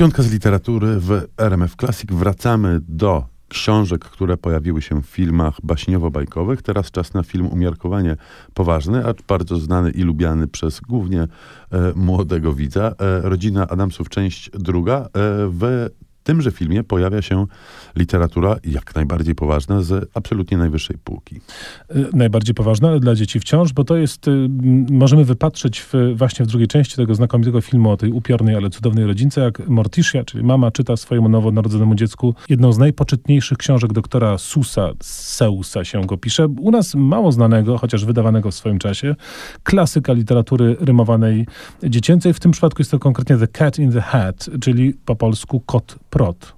Piątka z literatury w RMF Classic. Wracamy do książek, które pojawiły się w filmach baśniowo-bajkowych. Teraz czas na film Umiarkowanie Poważny, acz bardzo znany i lubiany przez głównie e, młodego widza. E, Rodzina Adamsów, część druga. E, w tymże filmie pojawia się literatura jak najbardziej poważna z absolutnie najwyższej półki. Y, najbardziej poważna, ale dla dzieci wciąż, bo to jest, y, możemy wypatrzeć w, właśnie w drugiej części tego znakomitego filmu o tej upiornej, ale cudownej rodzince, jak Morticia, czyli mama czyta swojemu nowonarodzonemu dziecku jedną z najpoczytniejszych książek doktora Susa, Seusa się go pisze. U nas mało znanego, chociaż wydawanego w swoim czasie, klasyka literatury rymowanej dziecięcej. W tym przypadku jest to konkretnie The Cat in the Hat, czyli po polsku kot prot.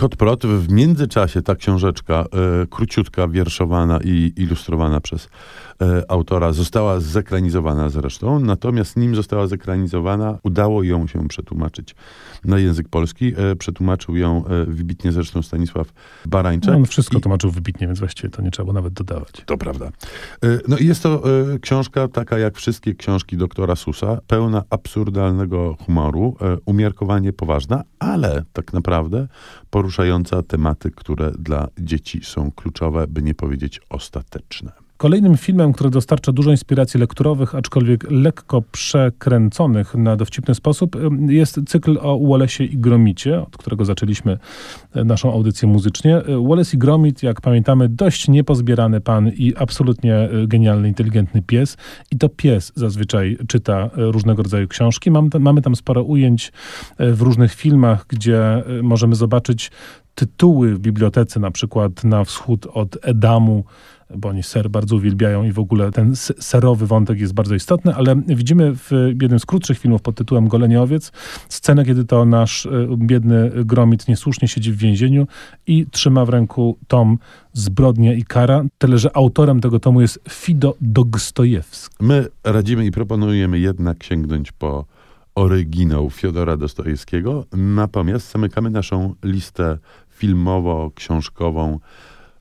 Kot Prot. W międzyczasie ta książeczka, e, króciutka, wierszowana i ilustrowana przez e, autora, została zekranizowana zresztą. Natomiast nim została zekranizowana, udało ją się przetłumaczyć na język polski. E, przetłumaczył ją e, wybitnie zresztą Stanisław Barańczak. No, on wszystko I... tłumaczył wybitnie, więc właściwie to nie trzeba było nawet dodawać. To prawda. E, no i jest to e, książka taka jak wszystkie książki doktora Susa, pełna absurdalnego humoru, umiarkowanie poważna, ale tak naprawdę poruszająca tematy, które dla dzieci są kluczowe, by nie powiedzieć ostateczne. Kolejnym filmem, który dostarcza dużo inspiracji lekturowych, aczkolwiek lekko przekręconych na dowcipny sposób, jest cykl o Wallace'ie i Gromicie, od którego zaczęliśmy e, naszą audycję muzycznie. E, Wallace i Gromit, jak pamiętamy, dość niepozbierany pan i absolutnie e, genialny, inteligentny pies. I to pies zazwyczaj czyta różnego rodzaju książki. Mamy tam sporo ujęć w różnych filmach, gdzie możemy zobaczyć tytuły w bibliotece, na przykład na wschód od Edamu, bo oni ser bardzo uwielbiają i w ogóle ten serowy wątek jest bardzo istotny, ale widzimy w jednym z krótszych filmów pod tytułem Golenie owiec scenę, kiedy to nasz e, biedny gromit niesłusznie siedzi w więzieniu i trzyma w ręku tom Zbrodnia i kara, tyle że autorem tego tomu jest Fido Dostojewski. My radzimy i proponujemy jednak sięgnąć po oryginał Fiodora Dostojewskiego, natomiast zamykamy naszą listę filmowo-książkową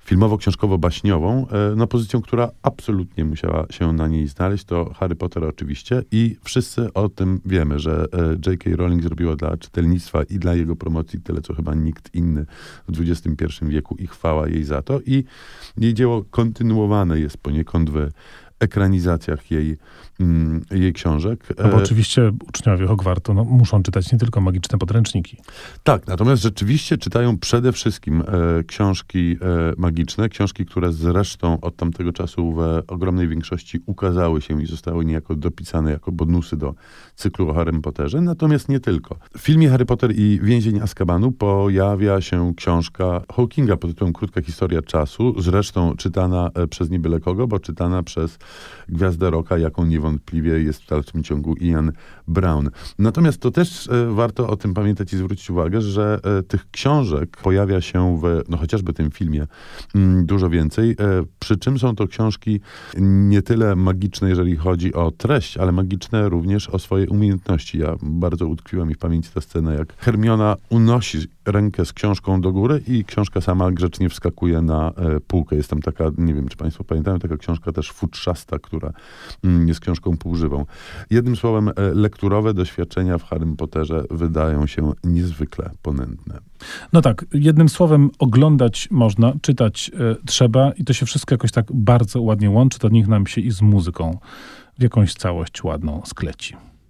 filmowo-książkowo-baśniową, e, no pozycją, która absolutnie musiała się na niej znaleźć, to Harry Potter oczywiście i wszyscy o tym wiemy, że e, J.K. Rowling zrobiła dla czytelnictwa i dla jego promocji tyle, co chyba nikt inny w XXI wieku i chwała jej za to i jej dzieło kontynuowane jest poniekąd w ekranizacjach jej, mm, jej książek. No bo e, oczywiście uczniowie Hogwartu no, muszą czytać nie tylko magiczne podręczniki. Tak, natomiast rzeczywiście czytają przede wszystkim e, książki e, magiczne, książki, które zresztą od tamtego czasu w ogromnej większości ukazały się i zostały niejako dopisane jako bonusy do cyklu o Harry Potterze, natomiast nie tylko. W filmie Harry Potter i Więzień Azkabanu pojawia się książka Hawkinga pod tytułem Krótka historia czasu, zresztą czytana e, przez nie byle kogo, bo czytana przez gwiazdę rocka, jaką niewątpliwie jest w dalszym ciągu Ian Brown. Natomiast to też e, warto o tym pamiętać i zwrócić uwagę, że e, tych książek pojawia się w, no chociażby tym filmie, mm, dużo więcej, przy czym są to książki nie tyle magiczne, jeżeli chodzi o treść, ale magiczne również o swoje umiejętności. Ja bardzo utkwiła mi w pamięci ta scena, jak Hermiona unosi rękę z książką do góry i książka sama grzecznie wskakuje na e, półkę. Jest tam taka, nie wiem, czy państwo pamiętają, taka książka też futrzasta, która mm, jest książką półżywą. Jednym słowem, e, lekturowe doświadczenia w Harrym Potterze wydają się niezwykle ponętne. No tak, jednym słowem oglądać można, czytać e, trzeba i to się wszystko jakoś tak bardzo ładnie łączy, to niech nam się i z muzyką w jakąś całość ładną skleci.